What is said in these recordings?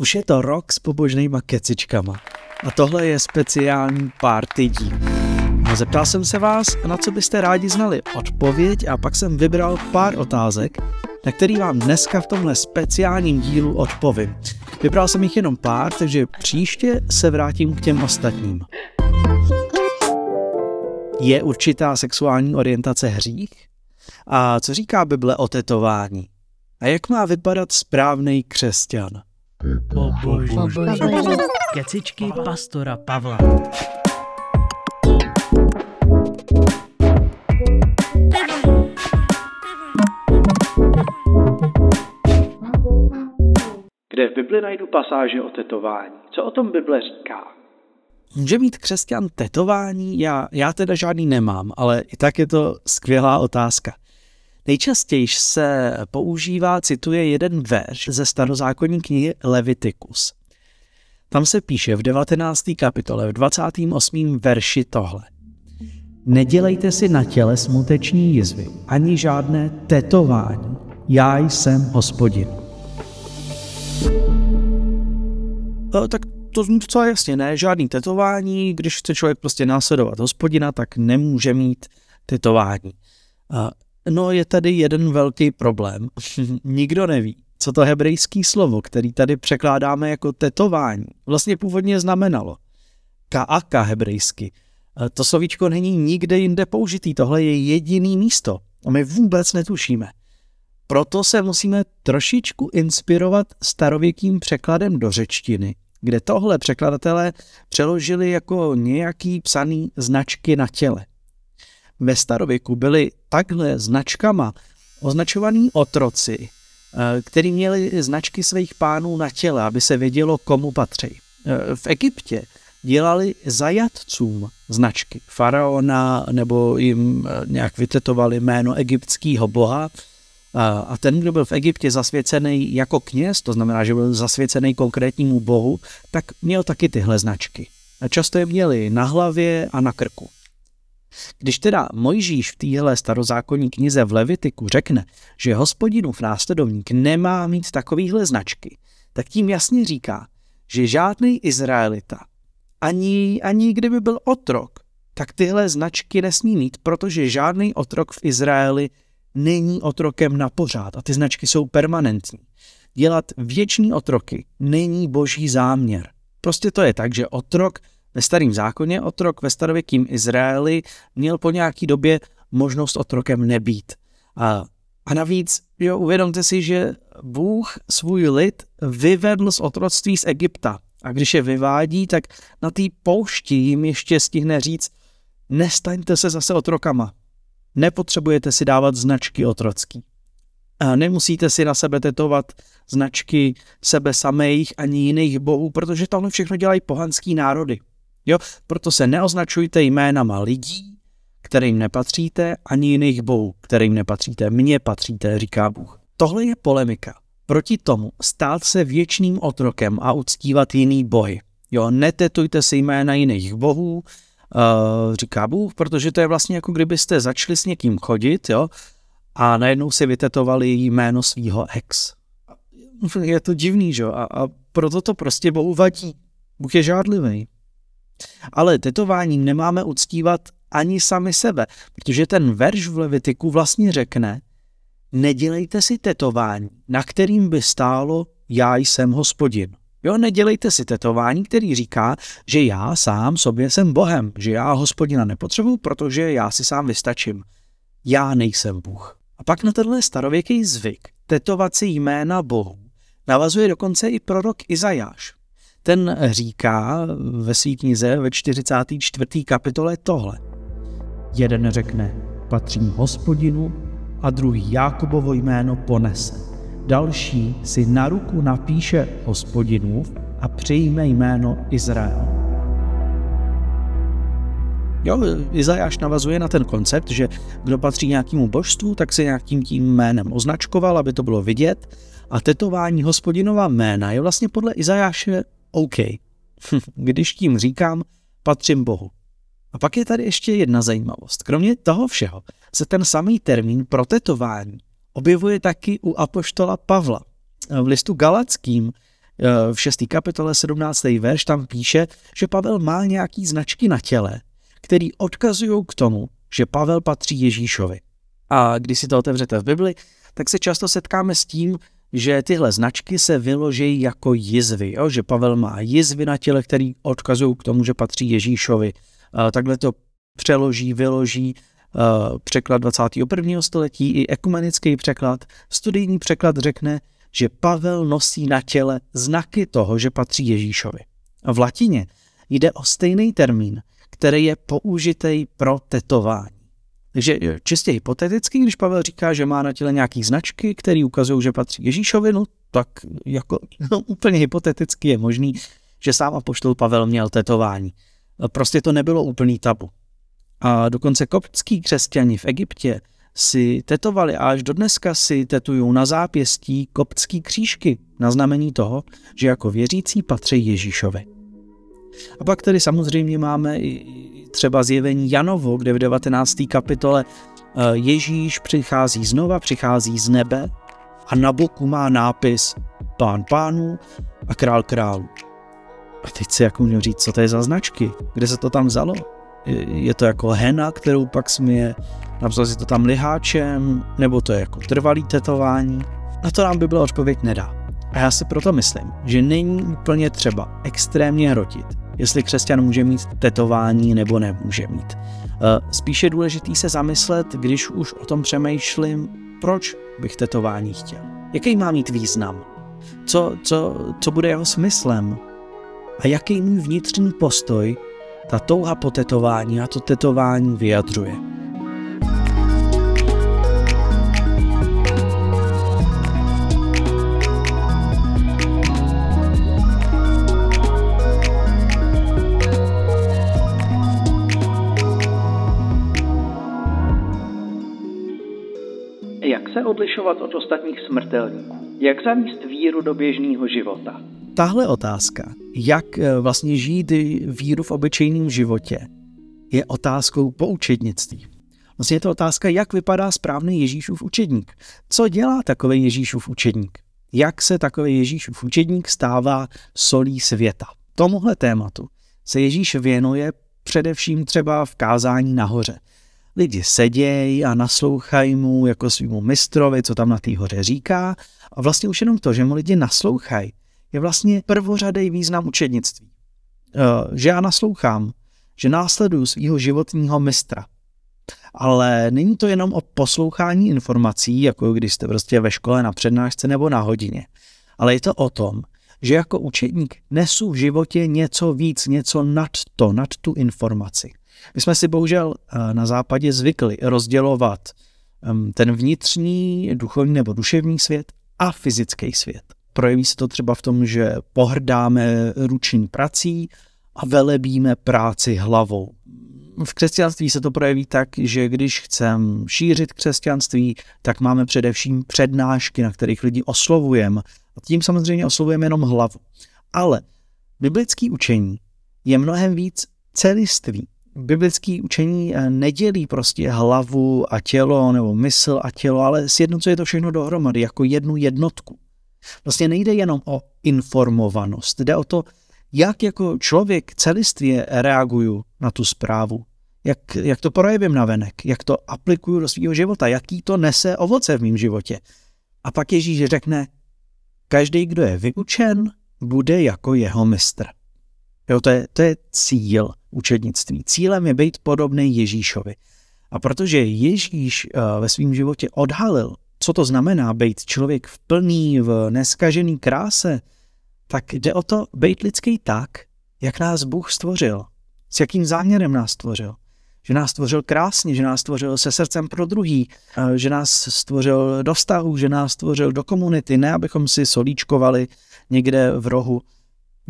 Už je to rok s pobožnýma kecičkama. A tohle je speciální party díl. A zeptal jsem se vás, na co byste rádi znali odpověď a pak jsem vybral pár otázek, na který vám dneska v tomhle speciálním dílu odpovím. Vybral jsem jich jenom pár, takže příště se vrátím k těm ostatním. Je určitá sexuální orientace hřích? A co říká Bible o tetování? A jak má vypadat správný křesťan? Kecičky pastora Pavla. Kde v Bibli najdu pasáže o tetování? Co o tom Bible říká? Může mít křesťan tetování? Já, já teda žádný nemám, ale i tak je to skvělá otázka. Nejčastěji se používá, cituje jeden verš ze starozákonní knihy Leviticus. Tam se píše v 19. kapitole, v 28. verši tohle. Nedělejte si na těle smuteční jizvy, ani žádné tetování. Já jsem hospodin. No, tak to zní docela jasně, ne? Žádný tetování, když chce člověk prostě následovat hospodina, tak nemůže mít tetování. No je tady jeden velký problém. Nikdo neví, co to hebrejský slovo, který tady překládáme jako tetování, vlastně původně znamenalo. Kaaka hebrejsky. E, to slovíčko není nikde jinde použitý, tohle je jediný místo a my vůbec netušíme. Proto se musíme trošičku inspirovat starověkým překladem do řečtiny, kde tohle překladatelé přeložili jako nějaký psaný značky na těle ve starověku byli takhle značkama označovaní otroci, eh, který měli značky svých pánů na těle, aby se vědělo, komu patří. Eh, v Egyptě dělali zajatcům značky faraona nebo jim eh, nějak vytetovali jméno egyptského boha a ten, kdo byl v Egyptě zasvěcený jako kněz, to znamená, že byl zasvěcený konkrétnímu bohu, tak měl taky tyhle značky. A často je měli na hlavě a na krku. Když teda Mojžíš v téhle starozákonní knize v Levitiku řekne, že hospodinův následovník nemá mít takovýhle značky, tak tím jasně říká, že žádný Izraelita, ani, ani kdyby byl otrok, tak tyhle značky nesmí mít, protože žádný otrok v Izraeli není otrokem na pořád a ty značky jsou permanentní. Dělat věčný otroky není boží záměr. Prostě to je tak, že otrok ve starém zákoně otrok ve starověkém Izraeli měl po nějaký době možnost otrokem nebýt. A, a navíc, jo, uvědomte si, že Bůh svůj lid vyvedl z otroctví z Egypta. A když je vyvádí, tak na té poušti jim ještě stihne říct, nestaňte se zase otrokama. Nepotřebujete si dávat značky otrocký. A nemusíte si na sebe tetovat značky sebe samých ani jiných bohů, protože tohle všechno dělají pohanský národy. Jo, proto se neoznačujte jménama lidí, kterým nepatříte, ani jiných bohů, kterým nepatříte. Mně patříte, říká Bůh. Tohle je polemika. Proti tomu stát se věčným otrokem a uctívat jiný bohy. Jo, netetujte si jména jiných bohů, uh, říká Bůh, protože to je vlastně jako kdybyste začali s někým chodit, jo, a najednou si vytetovali jméno svého ex. Je to divný, že? A, a proto to prostě Bohu vadí. Bůh je žádlivý. Ale tetováním nemáme uctívat ani sami sebe, protože ten verš v Levitiku vlastně řekne, nedělejte si tetování, na kterým by stálo já jsem hospodin. Jo, nedělejte si tetování, který říká, že já sám sobě jsem Bohem, že já hospodina nepotřebuju, protože já si sám vystačím. Já nejsem Bůh. A pak na tenhle starověký zvyk tetovat si jména Bohu navazuje dokonce i prorok Izajáš. Ten říká ve své knize ve 44. kapitole tohle. Jeden řekne, patřím hospodinu a druhý Jákobovo jméno ponese. Další si na ruku napíše hospodinův a přijme jméno Izrael. Jo, Izajáš navazuje na ten koncept, že kdo patří nějakému božstvu, tak se nějakým tím jménem označkoval, aby to bylo vidět. A tetování hospodinova jména je vlastně podle Izajáše OK, když tím říkám, patřím Bohu. A pak je tady ještě jedna zajímavost. Kromě toho všeho se ten samý termín pro tetování objevuje taky u apoštola Pavla. V listu Galackým v 6. kapitole 17. verš tam píše, že Pavel má nějaký značky na těle, které odkazují k tomu, že Pavel patří Ježíšovi. A když si to otevřete v Bibli, tak se často setkáme s tím, že tyhle značky se vyloží jako jizvy, jo? že Pavel má jizvy na těle, které odkazují k tomu, že patří Ježíšovi. Takhle to přeloží, vyloží překlad 21. století i ekumenický překlad. Studijní překlad řekne, že Pavel nosí na těle znaky toho, že patří Ježíšovi. V latině jde o stejný termín, který je použitý pro tetování. Takže čistě hypoteticky, když Pavel říká, že má na těle nějaký značky, které ukazují, že patří Ježíšovi, no tak jako no, úplně hypoteticky je možný, že sám apoštol Pavel měl tetování. Prostě to nebylo úplný tabu. A dokonce koptský křesťani v Egyptě si tetovali a až do dneska si tetují na zápěstí koptský křížky na znamení toho, že jako věřící patří Ježíšovi. A pak tady samozřejmě máme i třeba zjevení Janovo, kde v 19. kapitole eh, Ježíš přichází znova, přichází z nebe a na boku má nápis Pán pánů a král králů. A teď si jako můžu říct, co to je za značky, kde se to tam vzalo? Je to jako hena, kterou pak směje, napsal si to tam liháčem, nebo to je jako trvalý tetování? Na to nám by byla odpověď nedá. A já si proto myslím, že není úplně třeba extrémně hrotit, jestli křesťan může mít tetování nebo nemůže mít. Eh, spíše je důležitý se zamyslet, když už o tom přemýšlím, proč bych tetování chtěl. Jaký má mít význam? Co, co, co bude jeho smyslem? A jaký můj vnitřní postoj ta touha po tetování a to tetování vyjadřuje? Se odlišovat od ostatních smrtelníků? Jak zavést víru do běžného života? Tahle otázka, jak eh, vlastně žít víru v obyčejném životě, je otázkou poučednictví. Vlastně je to otázka, jak vypadá správný Ježíšův učedník. Co dělá takový Ježíšův učedník? Jak se takový Ježíšův učedník stává solí světa? Tomuhle tématu se Ježíš věnuje především třeba v kázání nahoře lidi sedějí a naslouchají mu jako svýmu mistrovi, co tam na té hoře říká. A vlastně už jenom to, že mu lidi naslouchají, je vlastně prvořadý význam učednictví. Eh, že já naslouchám, že následuju svého životního mistra. Ale není to jenom o poslouchání informací, jako když jste prostě ve škole na přednášce nebo na hodině. Ale je to o tom, že jako učedník nesu v životě něco víc, něco nad to, nad tu informaci. My jsme si bohužel eh, na západě zvykli rozdělovat ten vnitřní, duchovní nebo duševní svět a fyzický svět. Projeví se to třeba v tom, že pohrdáme ruční prací a velebíme práci hlavou. V křesťanství se to projeví tak, že když chceme šířit křesťanství, tak máme především přednášky, na kterých lidi oslovujeme. A tím samozřejmě oslovujeme jenom hlavu. Ale biblický učení je mnohem víc celiství biblický učení eh, nedělí prostě hlavu a tělo nebo mysl a tělo, ale sjednocuje to všechno dohromady jako jednu jednotku. Vlastně nejde jenom o informovanost, jde o to, jak jako člověk celistvě reaguju na tu zprávu, jak, jak to projevím na venek, jak to aplikuju do svého života, jaký to nese ovoce v mém životě. A pak Ježíš řekne, každý, kdo je vyučen, bude jako jeho mistr. Jo, to, je, to je cíl učednictví. Cílem je být podobný Ježíšovi. A protože Ježíš eh, ve svém životě odhalil, co to znamená být člověk v plný, v neskažený kráse, tak jde o to být lidský tak, jak nás Bůh stvořil. S jakým záměrem nás stvořil. Že nás stvořil krásně, že nás stvořil se srdcem pro druhý, eh, že nás stvořil do vztahu, že nás stvořil do komunity, ne abychom si solíčkovali někde v rohu,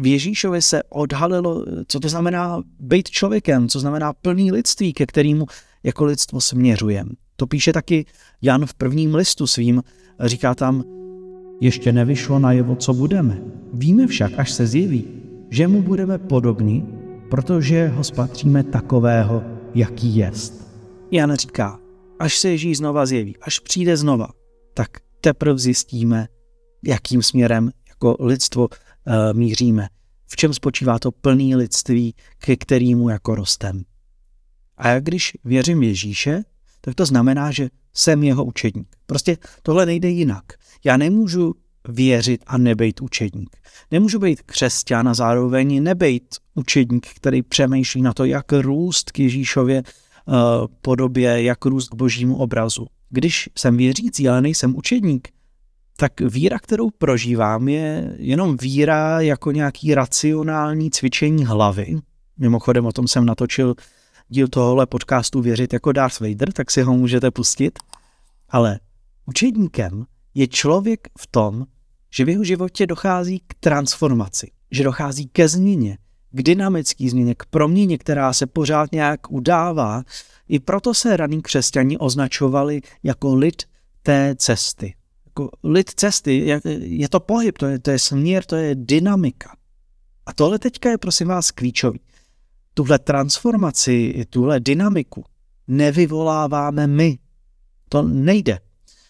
v Ježíšovi se odhalilo, co to znamená být člověkem, co znamená plný lidství, ke kterému jako lidstvo směřujeme. To píše taky Jan v prvním listu svým, říká tam, ještě nevyšlo na jeho, co budeme. Víme však, až se zjeví, že mu budeme podobní, protože ho spatříme takového, jaký jest. Jan říká, až se Ježíš znova zjeví, až přijde znova, tak teprve zjistíme, jakým směrem jako lidstvo míříme. V čem spočívá to plné lidství, ke kterému jako rostem. A jak když věřím Ježíše, tak to znamená, že jsem jeho učedník. Prostě tohle nejde jinak. Já nemůžu věřit a nebejt učedník. Nemůžu být křesťan a zároveň nebejt učedník, který přemýšlí na to, jak růst k Ježíšově uh, podobě, jak růst k božímu obrazu. Když jsem věřící, ale nejsem učedník, tak víra, kterou prožívám, je jenom víra jako nějaký racionální cvičení hlavy. Mimochodem o tom jsem natočil díl tohohle podcastu Věřit jako Darth Vader, tak si ho můžete pustit. Ale učedníkem je člověk v tom, že v jeho životě dochází k transformaci, že dochází ke změně, k dynamické změně, k proměně, která se pořád nějak udává. I proto se raní křesťani označovali jako lid té cesty. Jako lid cesty, je, to pohyb, to je, to je směr, to je dynamika. A tohle teďka je prosím vás klíčový. Tuhle transformaci, tuhle dynamiku nevyvoláváme my. To nejde.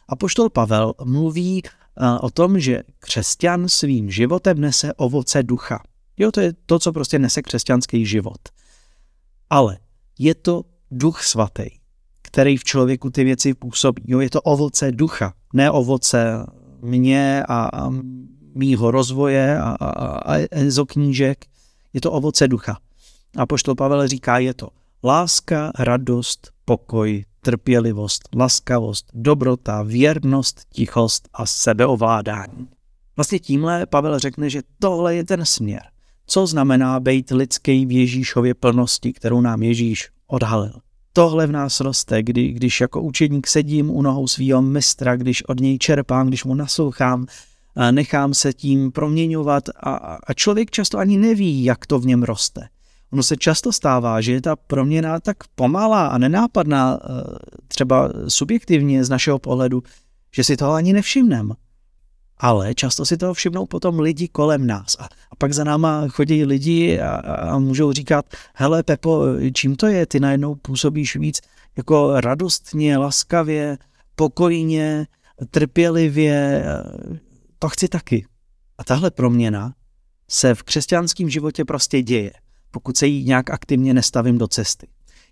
A poštol Pavel mluví eh, o tom, že křesťan svým životem nese ovoce ducha. Jo, to je to, co prostě nese křesťanský život. Ale je to duch svatý, který v člověku ty věci působí. Jo, je to ovoce ducha, ne ovoce mě a, a mýho rozvoje a, a, a ezoknížek. Je to ovoce ducha. A poštol Pavel říká, je to láska, radost, pokoj, trpělivost, laskavost, dobrota, věrnost, tichost a sebeovládání. Vlastně tímhle Pavel řekne, že tohle je ten směr. Co znamená být lidský v Ježíšově plnosti, kterou nám Ježíš odhalil. Tohle v nás roste, kdy, když jako učedník sedím u nohou svého mistra, když od něj čerpám, když mu naslouchám, a nechám se tím proměňovat a, a člověk často ani neví, jak to v něm roste. Ono se často stává, že je ta proměna tak pomalá a nenápadná, eh, třeba subjektivně z našeho pohledu, že si toho ani nevšimneme. Ale často si toho všimnou potom lidi kolem nás. A, a pak za náma chodí lidi a, a můžou říkat, hele Pepo, čím to je, ty najednou působíš víc jako radostně, laskavě, pokojně, trpělivě, to chci taky. A tahle proměna se v křesťanském životě prostě děje pokud se jí nějak aktivně nestavím do cesty.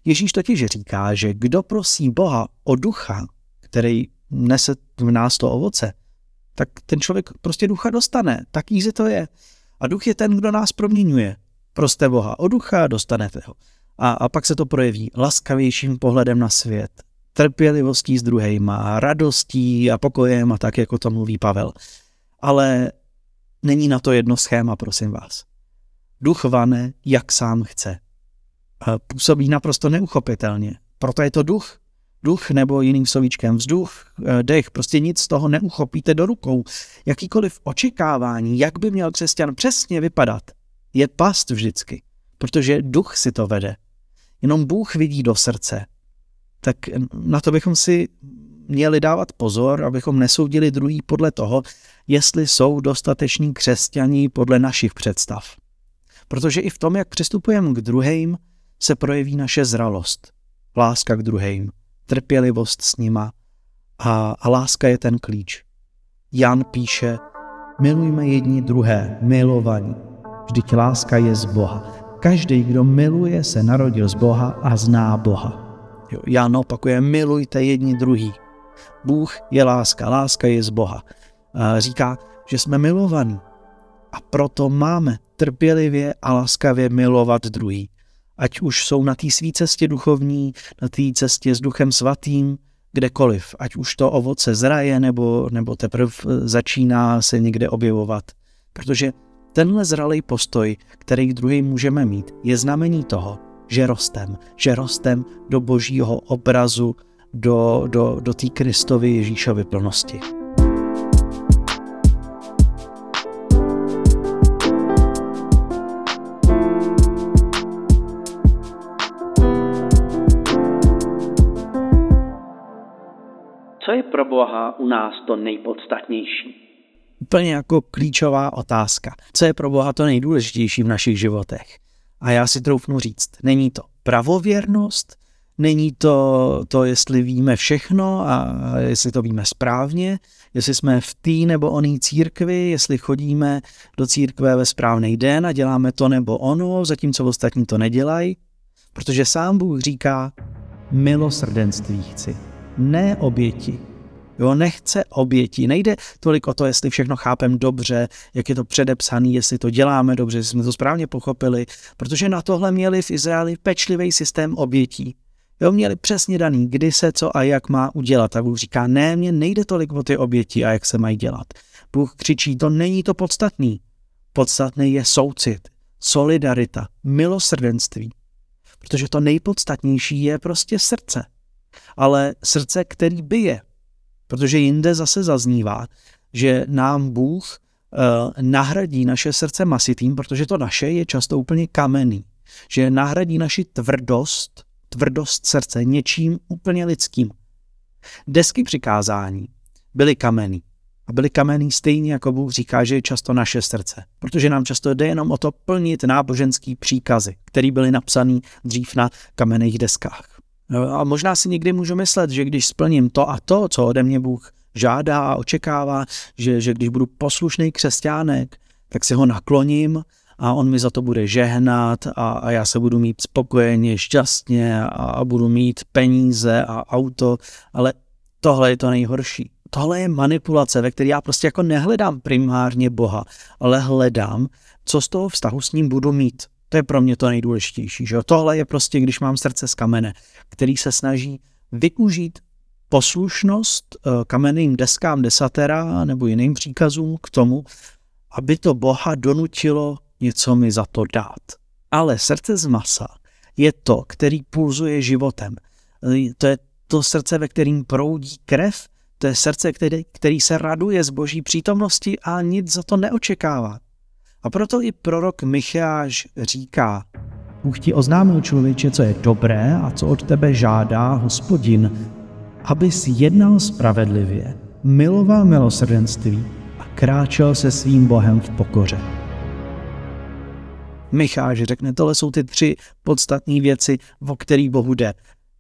Ježíš totiž říká, že kdo prosí Boha o ducha, který nese v nás to ovoce, tak ten člověk prostě ducha dostane. Tak jíze to je. A duch je ten, kdo nás proměňuje. Proste Boha o ducha, dostanete ho. A, a pak se to projeví laskavějším pohledem na svět, trpělivostí s druhejma, radostí a pokojem a tak, jako to mluví Pavel. Ale není na to jedno schéma, prosím vás. Duch vane, jak sám chce. Působí naprosto neuchopitelně. Proto je to duch. Duch nebo jiným slovíčkem vzduch, eh, dech, prostě nic z toho neuchopíte do rukou. Jakýkoliv očekávání, jak by měl křesťan přesně vypadat, je past vždycky, protože duch si to vede. Jenom Bůh vidí do srdce. Tak na to bychom si měli dávat pozor, abychom nesoudili druhý podle toho, jestli jsou dostateční křesťaní podle našich představ. Protože i v tom, jak přistupujeme k druhým, se projeví naše zralost, láska k druhým, trpělivost s nima a, a láska je ten klíč. Jan píše, milujme jedni druhé, milovaní, vždyť láska je z Boha. Každý, kdo miluje, se narodil z Boha a zná Boha. Jo, Jan opakuje, milujte jedni druhý. Bůh je láska, láska je z Boha. A říká, že jsme milovaní a proto máme trpělivě a laskavě milovat druhý. Ať už jsou na té své cestě duchovní, na té cestě s duchem svatým, kdekoliv, ať už to ovoce zraje nebo, nebo teprve začíná se někde objevovat. Protože tenhle zralý postoj, který druhý můžeme mít, je znamení toho, že rostem, že rostem do božího obrazu, do, do, do té Kristovy Ježíšovy plnosti. Pro Boha u nás to nejpodstatnější? Úplně jako klíčová otázka. Co je pro Boha to nejdůležitější v našich životech? A já si troufnu říct, není to pravověrnost, není to to, jestli víme všechno a jestli to víme správně, jestli jsme v té nebo oné církvi, jestli chodíme do církve ve správný den a děláme to nebo ono, zatímco ostatní to nedělají. Protože sám Bůh říká, milosrdenství chci, ne oběti. Jo, nechce oběti. Nejde tolik o to, jestli všechno chápem dobře, jak je to předepsané, jestli to děláme dobře, jestli jsme to správně pochopili, protože na tohle měli v Izraeli pečlivý systém obětí. Jo, měli přesně daný, kdy se co a jak má udělat. A Bůh říká, ne, mně nejde tolik o ty oběti a jak se mají dělat. Bůh křičí, to není to podstatný. Podstatný je soucit, solidarita, milosrdenství. Protože to nejpodstatnější je prostě srdce. Ale srdce, který bije. Protože jinde zase zaznívá, že nám Bůh uh, nahradí naše srdce masitým, protože to naše je často úplně kamenný. Že nahradí naši tvrdost tvrdost srdce něčím úplně lidským. Desky přikázání byly kamenný. A byly kamenný stejně, jako Bůh říká, že je často naše srdce. Protože nám často jde jenom o to plnit náboženský příkazy, které byly napsané dřív na kamenných deskách. No a možná si někdy můžu myslet, že když splním to a to, co ode mě Bůh žádá a očekává, že, že když budu poslušný křesťánek, tak si ho nakloním a on mi za to bude žehnat a, a já se budu mít spokojeně, šťastně a, a budu mít peníze a auto, ale tohle je to nejhorší. Tohle je manipulace, ve které já prostě jako nehledám primárně Boha, ale hledám, co z toho vztahu s ním budu mít. To je pro mě to nejdůležitější. Že Tohle je prostě, když mám srdce z kamene, který se snaží využít poslušnost eh, kamenným deskám desatera nebo jiným příkazům k tomu, aby to Boha donutilo něco mi za to dát. Ale srdce z masa je to, který pulzuje životem. To je to srdce, ve kterým proudí krev, to je srdce, který, který se raduje z boží přítomnosti a nic za to neočekává. A proto i prorok Micháš říká, Bůh ti oznámil člověče, co je dobré a co od tebe žádá hospodin, abys jednal spravedlivě, miloval milosrdenství a kráčel se svým Bohem v pokoře. Micháš řekne, tohle jsou ty tři podstatné věci, o který Bohu jde.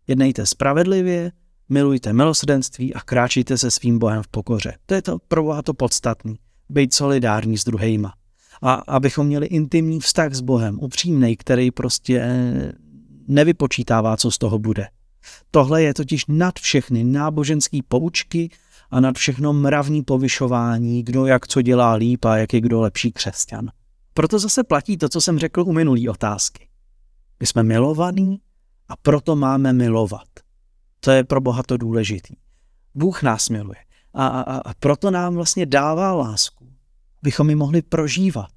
Jednejte spravedlivě, milujte milosrdenství a kráčíte se svým Bohem v pokoře. To je to pro Boha to podstatný. Být solidární s druhejma. A abychom měli intimní vztah s Bohem, upřímný, který prostě eh, nevypočítává, co z toho bude. Tohle je totiž nad všechny náboženské poučky a nad všechno mravní povyšování, kdo jak co dělá líp a jak je kdo lepší křesťan. Proto zase platí to, co jsem řekl u minulý otázky. My jsme milovaní a proto máme milovat. To je pro Boha to důležitý. Bůh nás miluje a, a, a proto nám vlastně dává lásku, abychom ji mohli prožívat.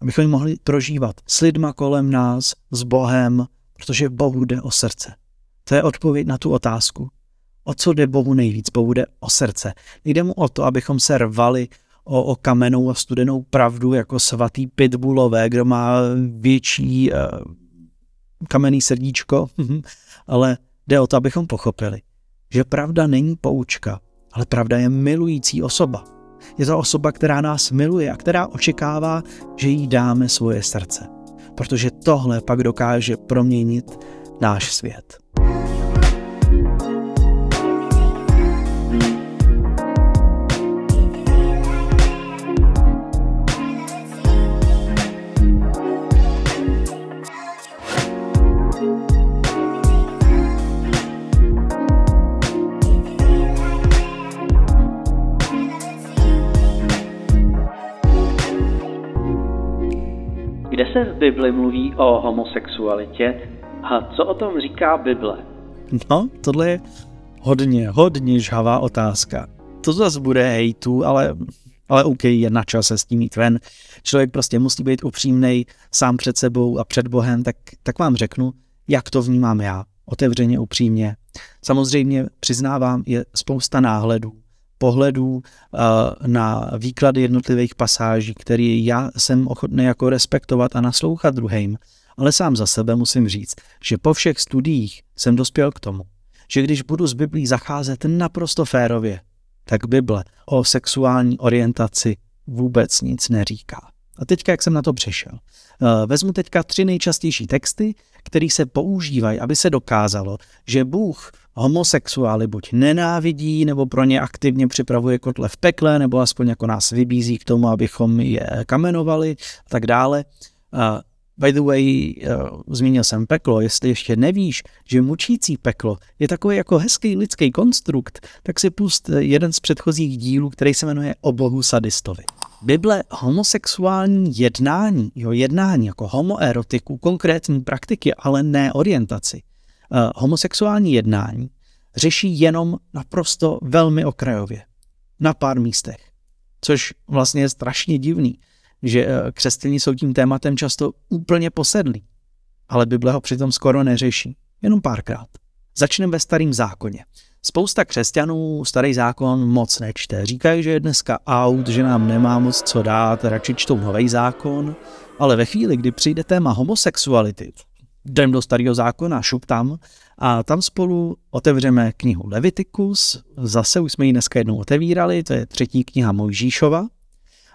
Abychom ji mohli prožívat s lidma kolem nás, s Bohem, protože Bohu jde o srdce. To je odpověď na tu otázku. O co jde Bohu nejvíc? Bohu jde o srdce. Jde mu o to, abychom se rvali o, o kamenou a studenou pravdu jako svatý pitbullové, kdo má větší uh, kamenný srdíčko, ale jde o to, abychom pochopili, že pravda není poučka, ale pravda je milující osoba. Je to osoba, která nás miluje a která očekává, že jí dáme svoje srdce. Protože tohle pak dokáže proměnit náš svět. V Bibli mluví o homosexualitě a co o tom říká Bible? No, tohle je hodně, hodně žhavá otázka. To zase bude hejtu, ale, ale OK, je na čase s tím jít ven. Člověk prostě musí být upřímný sám před sebou a před Bohem, tak, tak vám řeknu, jak to vnímám já. Otevřeně, upřímně. Samozřejmě přiznávám, je spousta náhledů, pohledů eh, na výklady jednotlivých pasáží, který já jsem ochotný jako respektovat a naslouchat druhým. Ale sám za sebe musím říct, že po všech studiích jsem dospěl k tomu, že když budu s Biblí zacházet naprosto férově, tak Bible o sexuální orientaci vůbec nic neříká. A teďka, jak jsem na to přešel? Eh, vezmu teďka tři nejčastější texty, které se používají, aby se dokázalo, že Bůh homosexuály buď nenávidí, nebo pro ně aktivně připravuje kotle v pekle, nebo aspoň jako nás vybízí k tomu, abychom je kamenovali a tak dále. By the way, uh, zmínil jsem peklo, jestli ještě nevíš, že mučící peklo je takový jako hezký lidský konstrukt, tak si pust jeden z předchozích dílů, který se jmenuje O bohu sadistovi. Bible homosexuální jednání, jo, jednání jako homoerotiku, konkrétní praktiky, ale ne orientaci. Uh, homosexuální jednání řeší jenom naprosto velmi okrajově. Na pár místech. Což vlastně je strašně divný že eh, křesťané jsou tím tématem často úplně posedlí. Ale Bible ho přitom skoro neřeší, jenom párkrát. Začneme ve starém zákoně. Spousta křesťanů starý zákon moc nečte. Říkají, že je dneska out, že nám nemá moc co dát, radši čtou nový zákon. Ale ve chvíli, kdy přijde téma homosexuality, jdem do starého zákona, šup tam a tam spolu otevřeme knihu Levitikus, zase už jsme ji dneska jednou otevírali, to je třetí kniha Mojžíšova,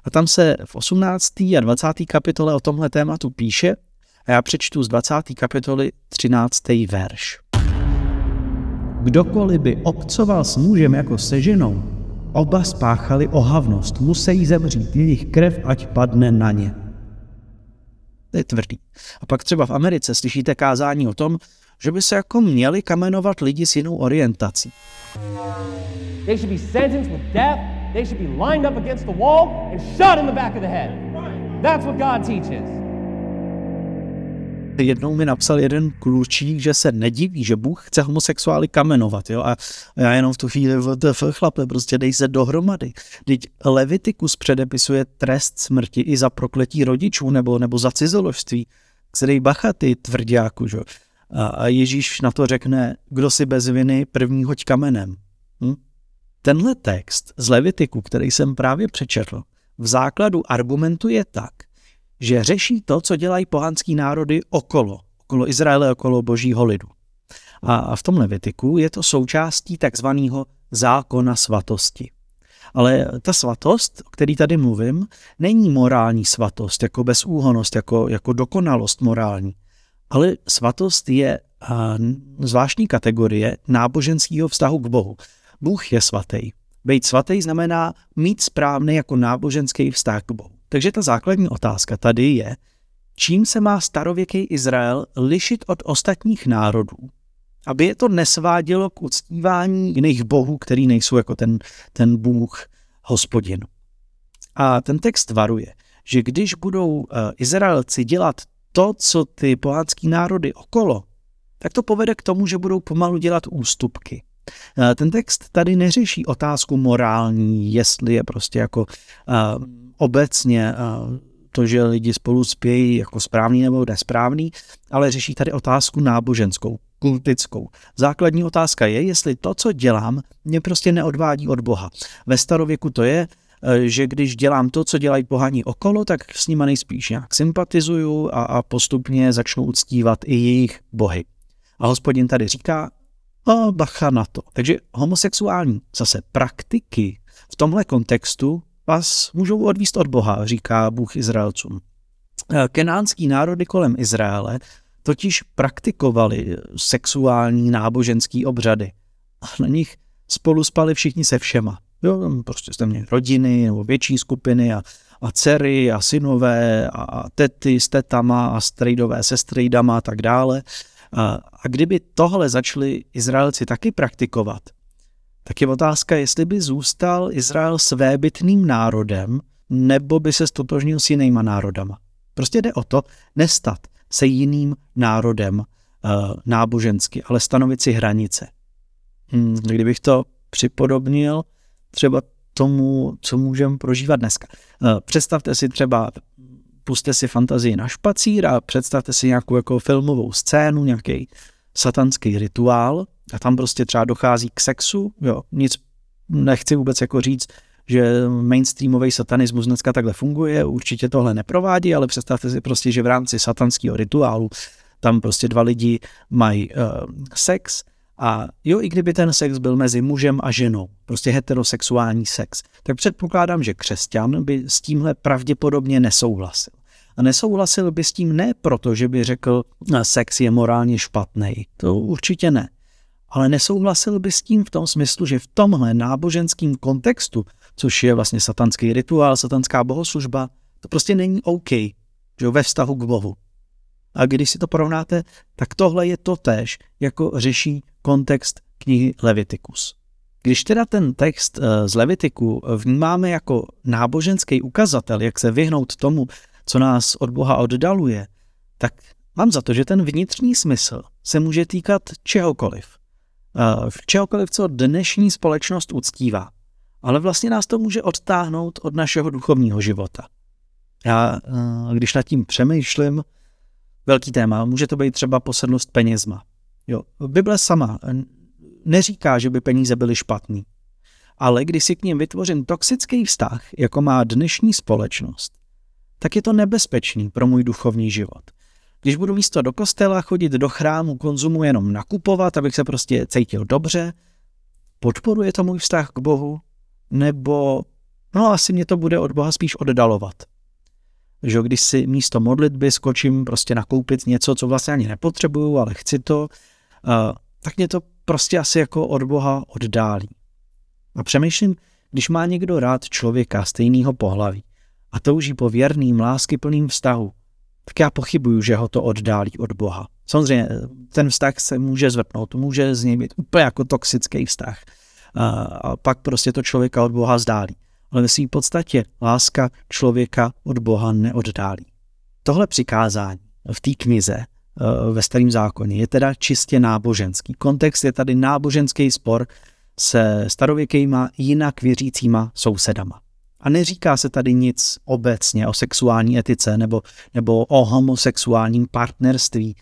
a tam se v 18. a 20. kapitole o tomhle tématu píše a já přečtu z 20. kapitoly 13. verš. Kdokoliv by obcoval s mužem jako se ženou, oba spáchali ohavnost, musí zemřít, jejich krev ať padne na ně. To je tvrdý. A pak třeba v Americe slyšíte kázání o tom, že by se jako měli kamenovat lidi s jinou orientací. They should be sentenced with death they should be lined up against the wall and shot in the back of the head. That's what God teaches. Jednou mi napsal jeden klučík, že se nediví, že Bůh chce homosexuály kamenovat, jo, a já jenom v tu chvíli, v chlape, prostě dej se dohromady. Teď Levitikus předepisuje trest smrti i za prokletí rodičů nebo, nebo za cizoložství, který bacha ty tvrdiáku, že? A Ježíš na to řekne, kdo si bez viny, první hoď kamenem. Hm? Tenhle text z Levitiku, který jsem právě přečetl, v základu argumentuje tak, že řeší to, co dělají pohanský národy okolo, okolo Izraele, okolo božího lidu. A v tom Levitiku je to součástí takzvaného zákona svatosti. Ale ta svatost, o který tady mluvím, není morální svatost, jako bezúhonost, jako, jako dokonalost morální. Ale svatost je a, zvláštní kategorie náboženského vztahu k Bohu. Bůh je svatý. Být svatý znamená mít správný jako náboženský vztah k Bohu. Takže ta základní otázka tady je, čím se má starověký Izrael lišit od ostatních národů, aby je to nesvádělo k uctívání jiných bohů, který nejsou jako ten, ten Bůh hospodin. A ten text varuje, že když budou uh, Izraelci dělat to, co ty pohádský národy okolo, tak to povede k tomu, že budou pomalu dělat ústupky. Eh, ten text tady neřeší otázku morální, jestli je prostě jako uh, obecně uh, to, že lidi spolu spějí jako správný nebo nesprávný, ale řeší tady otázku náboženskou, kultickou. Základní otázka je, jestli to, co dělám, mě prostě neodvádí od Boha. Ve starověku to je, že když dělám to, co dělají pohaní okolo, tak s nimi nejspíš nějak sympatizuju a, a postupně začnu uctívat i jejich bohy. A hospodin tady říká, a bacha na to. Takže homosexuální zase praktiky v tomhle kontextu vás můžou odvíst od Boha, říká Bůh Izraelcům. Eh, kenánský národy kolem Izraele totiž praktikovali sexuální náboženský obřady. A na nich spolu spali všichni se všema. Jo, prostě jste měli rodiny nebo větší skupiny a, a dcery a synové a, tety s tetama a strejdové se strejdama a tak dále. A kdyby tohle začali Izraelci taky praktikovat, tak je otázka, jestli by zůstal Izrael svébytným národem, nebo by se stotožnil s jinýma národama. Prostě jde o to nestat se jiným národem uh, nábožensky, ale stanovit si hranice. Hmm, kdybych to připodobnil třeba tomu, co můžeme prožívat dneska. Uh, představte si třeba puste si fantazii na špacír a představte si nějakou jako filmovou scénu, nějaký satanský rituál. A tam prostě třeba dochází k sexu, jo, nic nechci vůbec jako říct, že mainstreamový satanismus dneska takhle funguje, určitě tohle neprovádí, ale představte si prostě, že v rámci satanského rituálu tam prostě dva lidi mají uh, sex a jo, i kdyby ten sex byl mezi mužem a ženou, prostě heterosexuální sex, tak předpokládám, že křesťan by s tímhle pravděpodobně nesouhlasil. A nesouhlasil by s tím ne proto, že by řekl, sex je morálně špatný. To určitě ne. ale nesouhlasil by s tím v tom smyslu, že v tomhle náboženském kontextu, což je vlastně satanský rituál, satanská bohoslužba, to prostě není OK, že ve vztahu k Bohu. A když si to porovnáte, tak tohle je to tež, jako řeší kontext knihy Levitikus. Když teda ten text eh, z Levitiku vnímáme jako náboženský ukazatel, jak se vyhnout tomu, co nás od Boha oddaluje, tak mám za to, že ten vnitřní smysl se může týkat čehokoliv. Eh, čehokoliv, co dnešní společnost uctívá. Ale vlastně nás to může odtáhnout od našeho duchovního života. Já, eh, když nad tím přemýšlím, velký téma, může to být třeba posedlost penězma. Jo, Bible sama neříká, že by peníze byly špatný. Ale když si k ním vytvořím toxický vztah, jako má dnešní společnost, tak je to nebezpečný pro můj duchovní život. Když budu místo do kostela chodit do chrámu konzumu jenom nakupovat, abych se prostě cítil dobře, podporuje to můj vztah k Bohu, nebo no asi mě to bude od Boha spíš oddalovat. Že když si místo modlitby skočím prostě nakoupit něco, co vlastně ani nepotřebuju, ale chci to, tak mě to prostě asi jako od Boha oddálí. A přemýšlím, když má někdo rád člověka stejného pohlaví a touží po věrným, láskyplným vztahu, tak já pochybuju, že ho to oddálí od Boha. Samozřejmě ten vztah se může zvrtnout, může z něj být úplně jako toxický vztah. A, pak prostě to člověka od Boha zdálí. Ale ve své podstatě láska člověka od Boha neoddálí. Tohle přikázání v té knize Eh, ve starém zákoně. Je teda čistě náboženský. Kontext je tady náboženský spor se starověkýma jinak věřícíma sousedama. A neříká se tady nic obecně o sexuální etice nebo, nebo o homosexuálním partnerství.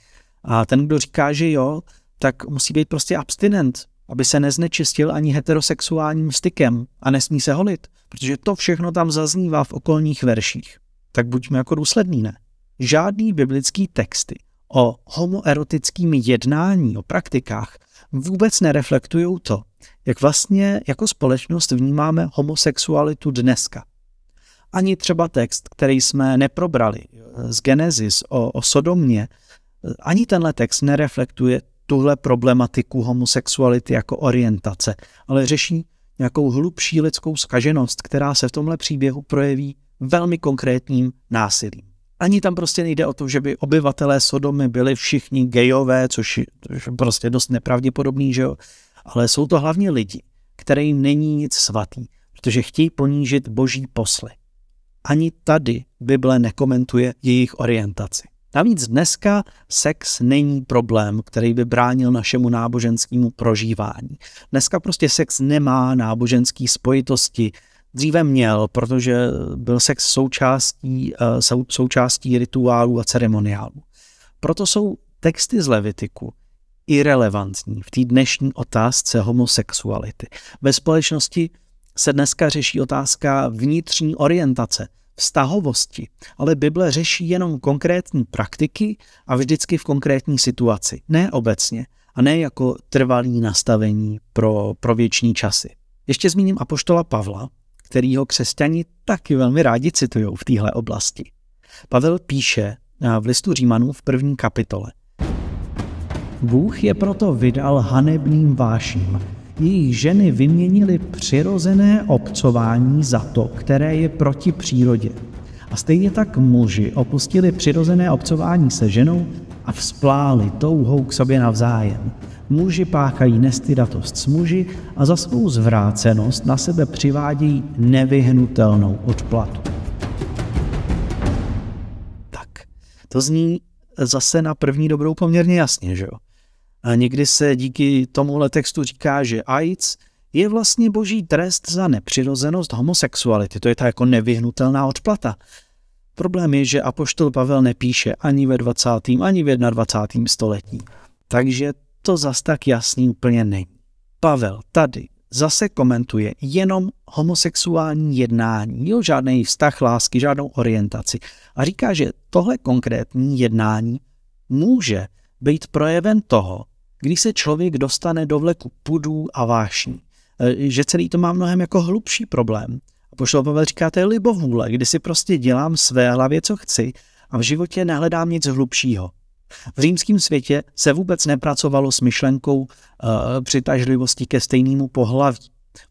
A ten, kdo říká, že jo, tak musí být prostě abstinent, aby se neznečistil ani heterosexuálním stykem a nesmí se holit, protože to všechno tam zaznívá v okolních verších. Tak buďme jako důslední, ne? Žádný biblický texty o homoerotickým jednání, o praktikách, vůbec nereflektují to, jak vlastně jako společnost vnímáme homosexualitu dneska. Ani třeba text, který jsme neprobrali z Genesis o, o Sodomě, ani tenhle text nereflektuje tuhle problematiku homosexuality jako orientace, ale řeší nějakou hlubší lidskou skaženost, která se v tomhle příběhu projeví velmi konkrétním násilím. Ani tam prostě nejde o to, že by obyvatelé Sodomy byli všichni gejové, což je prostě dost nepravděpodobný, že jo? Ale jsou to hlavně lidi, kterým není nic svatý, protože chtějí ponížit boží posly. Ani tady Bible nekomentuje jejich orientaci. Navíc dneska sex není problém, který by bránil našemu náboženskému prožívání. Dneska prostě sex nemá náboženský spojitosti dříve měl, protože byl sex součástí, eh, sou, součástí rituálů a ceremoniálů. Proto jsou texty z Levitiku irrelevantní v té dnešní otázce homosexuality. Ve společnosti se dneska řeší otázka vnitřní orientace, vztahovosti, ale Bible řeší jenom konkrétní praktiky a vždycky v konkrétní situaci, ne obecně a ne jako trvalý nastavení pro, pro věční časy. Ještě zmíním apoštola Pavla, kterýho křesťani taky velmi rádi citují v téhle oblasti. Pavel píše v listu Římanů v první kapitole. Bůh je proto vydal hanebným vášním. Jejich ženy vyměnili přirozené obcování za to, které je proti přírodě. A stejně tak muži opustili přirozené obcování se ženou a vzpláli touhou k sobě navzájem. Muži páchají nestydatost s muži a za svou zvrácenost na sebe přivádějí nevyhnutelnou odplatu. Tak, to zní zase na první dobrou poměrně jasně, že jo? A někdy se díky tomuhle textu říká, že AIDS je vlastně boží trest za nepřirozenost homosexuality. To je ta jako nevyhnutelná odplata. Problém je, že Apoštol Pavel nepíše ani ve 20. ani v 21. století. Takže to zas tak jasný úplně není. Pavel tady zase komentuje jenom homosexuální jednání, jo, žádný vztah lásky, žádnou orientaci. A říká, že tohle konkrétní jednání může být projeven toho, když se člověk dostane do vleku pudů a vášní. E, že celý to má mnohem jako hlubší problém. A pošlo Pavel říká, to je libovůle, kdy si prostě dělám své hlavě, co chci a v životě nehledám nic hlubšího. V římském světě se vůbec nepracovalo s myšlenkou uh, přitažlivosti ke stejnému pohlaví.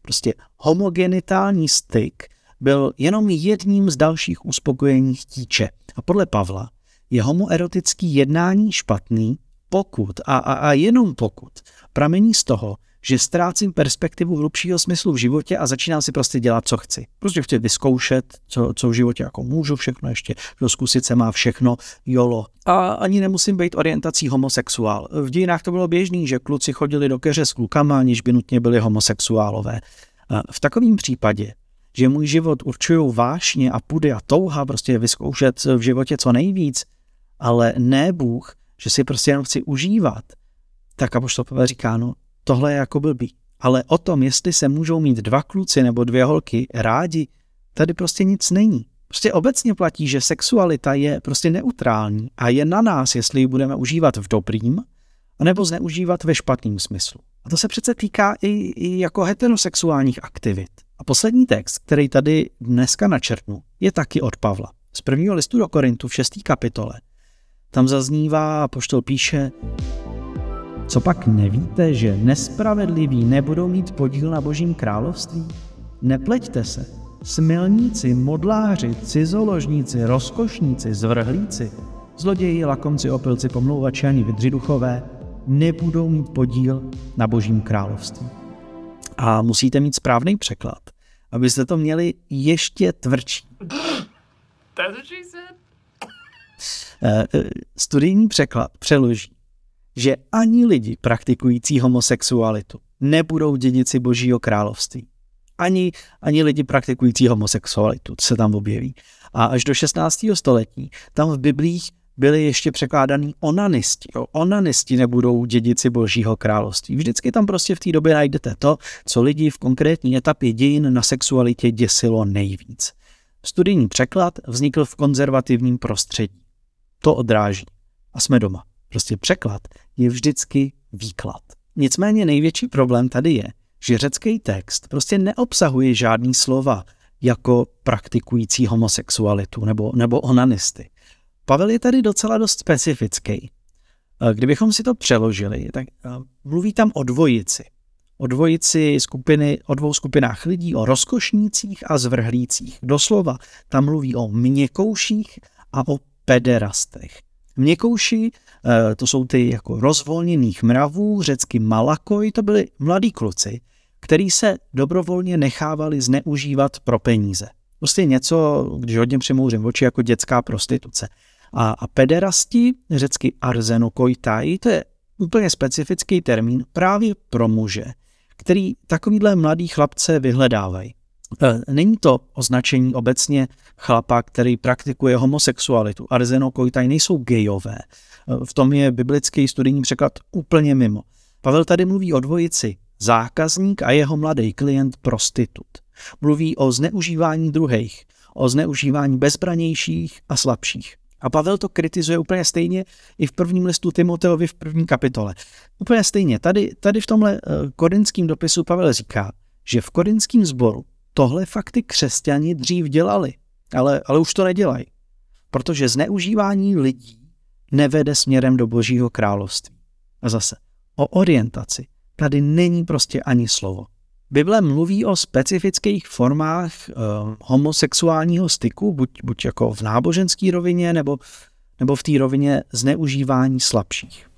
Prostě homogenitální styk byl jenom jedním z dalších uspokojení chtíče. A podle Pavla je homoerotický jednání špatný, pokud a, a, a jenom pokud pramení z toho, že ztrácím perspektivu hlubšího smyslu v životě a začínám si prostě dělat, co chci. Prostě chci vyzkoušet, co, co v životě jako můžu všechno ještě, že zkusit se má všechno, jolo. A ani nemusím být orientací homosexuál. V dějinách to bylo běžný, že kluci chodili do keře s klukama, aniž by nutně byli homosexuálové. V takovém případě, že můj život určují vášně a pudy a touha prostě vyzkoušet v životě co nejvíc, ale ne Bůh, že si prostě jenom chci užívat, tak to Pavel říká, no tohle je jako blbý. Ale o tom, jestli se můžou mít dva kluci nebo dvě holky rádi, tady prostě nic není. Prostě obecně platí, že sexualita je prostě neutrální a je na nás, jestli ji budeme užívat v dobrým, nebo zneužívat ve špatném smyslu. A to se přece týká i, i jako heterosexuálních aktivit. A poslední text, který tady dneska načrtnu, je taky od Pavla. Z prvního listu do Korintu v 6. kapitole. Tam zaznívá a poštol píše, co pak nevíte, že nespravedliví nebudou mít podíl na božím království? Nepleťte se. Smilníci, modláři, cizoložníci, rozkošníci, zvrhlíci, zloději, lakomci, opilci, pomlouvači ani vydřiduchové nebudou mít podíl na božím království. A musíte mít správný překlad, abyste to měli ještě tvrdší. That's what she said. Eh, eh, studijní překlad přeloží že ani lidi praktikující homosexualitu nebudou dědici božího království. Ani, ani lidi praktikující homosexualitu se tam objeví. A až do 16. století tam v Biblích byli ještě překládaný onanisti. Jo, onanisti nebudou dědici božího království. Vždycky tam prostě v té době najdete to, co lidi v konkrétní etapě dějin na sexualitě děsilo nejvíc. Studijní překlad vznikl v konzervativním prostředí. To odráží. A jsme doma. Prostě překlad je vždycky výklad. Nicméně největší problém tady je, že řecký text prostě neobsahuje žádný slova jako praktikující homosexualitu nebo, nebo onanisty. Pavel je tady docela dost specifický. Kdybychom si to přeložili, tak mluví tam o dvojici. O dvojici skupiny, o dvou skupinách lidí, o rozkošnících a zvrhlících. Doslova tam mluví o měkouších a o pederastech. Měkouši, eh, to jsou ty jako rozvolněných mravů, řecky malakoj, to byli mladí kluci, který se dobrovolně nechávali zneužívat pro peníze. Prostě něco, když hodně přemouřím oči, jako dětská prostituce. A, a pederasti, řecky arzenokoitai, to je úplně specifický termín právě pro muže, který takovýhle mladý chlapce vyhledávají. E, není to označení obecně chlapa, který praktikuje homosexualitu. Arzenokojtaj nejsou gejové. E, v tom je biblický studijní překlad úplně mimo. Pavel tady mluví o dvojici zákazník a jeho mladý klient prostitut. Mluví o zneužívání druhých, o zneužívání bezbranějších a slabších. A Pavel to kritizuje úplně stejně i v prvním listu Timoteovi v první kapitole. Úplně stejně. Tady, tady v tomhle e, korinském dopisu Pavel říká, že v korinském sboru tohle fakty křesťani dřív dělali, ale, ale už to nedělají. Protože zneužívání lidí nevede směrem do božího království. A zase, o orientaci tady není prostě ani slovo. Bible mluví o specifických formách e, homosexuálního styku, buď, buď jako v náboženské rovině, nebo, nebo v té rovině zneužívání slabších.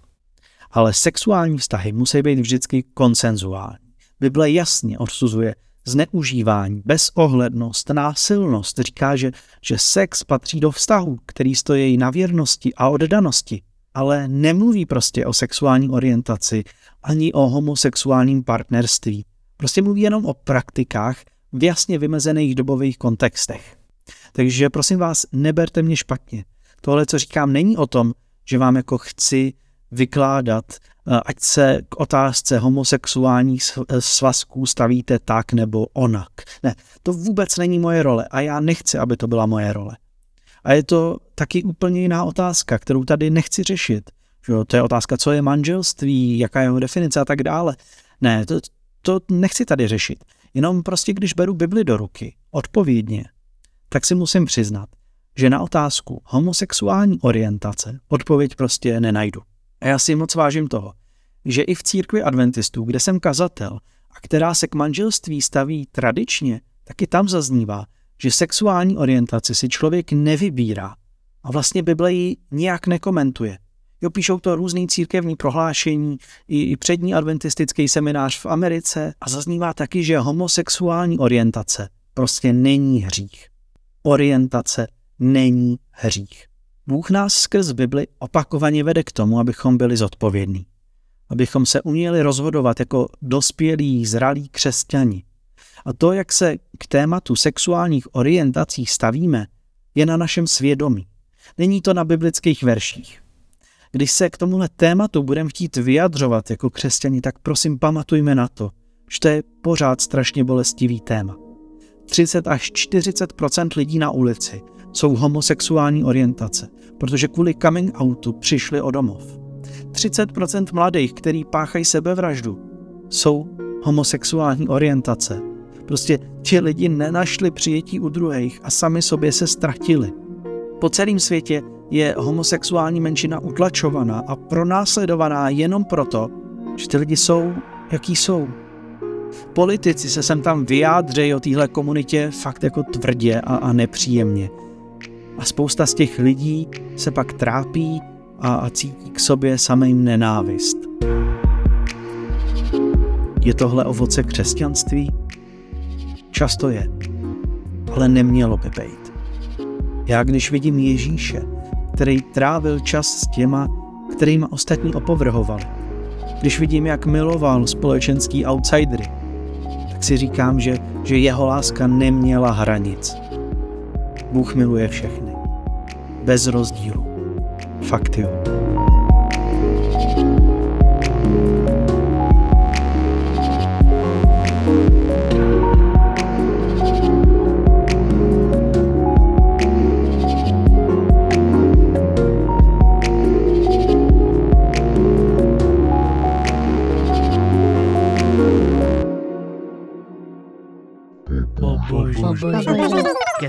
Ale sexuální vztahy musí být vždycky konsenzuální. Bible jasně odsuzuje zneužívání, bezohlednost, násilnost. Říká, že, že sex patří do vztahu, který stojí na věrnosti a oddanosti, ale nemluví prostě o sexuální orientaci ani o homosexuálním partnerství. Prostě mluví jenom o praktikách v jasně vymezených dobových kontextech. Takže prosím vás, neberte mě špatně. Tohle, co říkám, není o tom, že vám jako chci vykládat, eh, ať se k otázce homosexuálních eh, svazků stavíte tak nebo onak. Ne, to vůbec není moje role a já nechci, aby to byla moje role. A je to taky úplně jiná otázka, kterou tady nechci řešit. To je otázka, co je manželství, jaká je jeho definice a tak dále. Ne, to, to nechci tady řešit. Jenom prostě, když beru Bibli do ruky, odpovědně, tak si musím přiznat, že na otázku homosexuální orientace odpověď prostě nenajdu. A já si moc vážím toho, že i v církvi adventistů, kde jsem kazatel a která se k manželství staví tradičně, taky tam zaznívá, že sexuální orientaci si člověk nevybírá a vlastně Bible ji nijak nekomentuje. Jo, píšou to různý církevní prohlášení, i, i přední adventistický seminář v Americe a zaznívá taky, že homosexuální orientace prostě není hřích. Orientace není hřích. Bůh nás skrz Bibli opakovaně vede k tomu, abychom byli zodpovědní. Abychom se uměli rozhodovat jako dospělí, zralí křesťani. A to, jak se k tématu sexuálních orientací stavíme, je na našem svědomí. Není to na biblických verších. Když se k tomuhle tématu budeme chtít vyjadřovat jako křesťani, tak prosím pamatujme na to, že to je pořád strašně bolestivý téma. 30 až 40% lidí na ulici jsou homosexuální orientace, protože kvůli coming outu přišli o domov. 30% mladých, který páchají sebevraždu, jsou homosexuální orientace. Prostě ti lidi nenašli přijetí u druhých a sami sobě se ztratili. Po celém světě je homosexuální menšina utlačovaná a pronásledovaná jenom proto, že ty lidi jsou, jaký jsou. Politici se sem tam vyjádřejí o téhle komunitě fakt jako tvrdě a, a nepříjemně. A spousta z těch lidí se pak trápí a, a cítí k sobě samým nenávist. Je tohle ovoce křesťanství? Často je, ale nemělo by být. Já když vidím Ježíše, který trávil čas s těma, kterými ostatní opovrhovali, když vidím, jak miloval společenský outsidery, si říkám, že, že jeho láska neměla hranic. Bůh miluje všechny. Bez rozdílu. Fakt jo.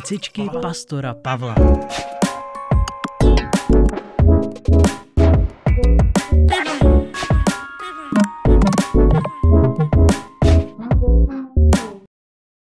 Kecičky pastora Pavla.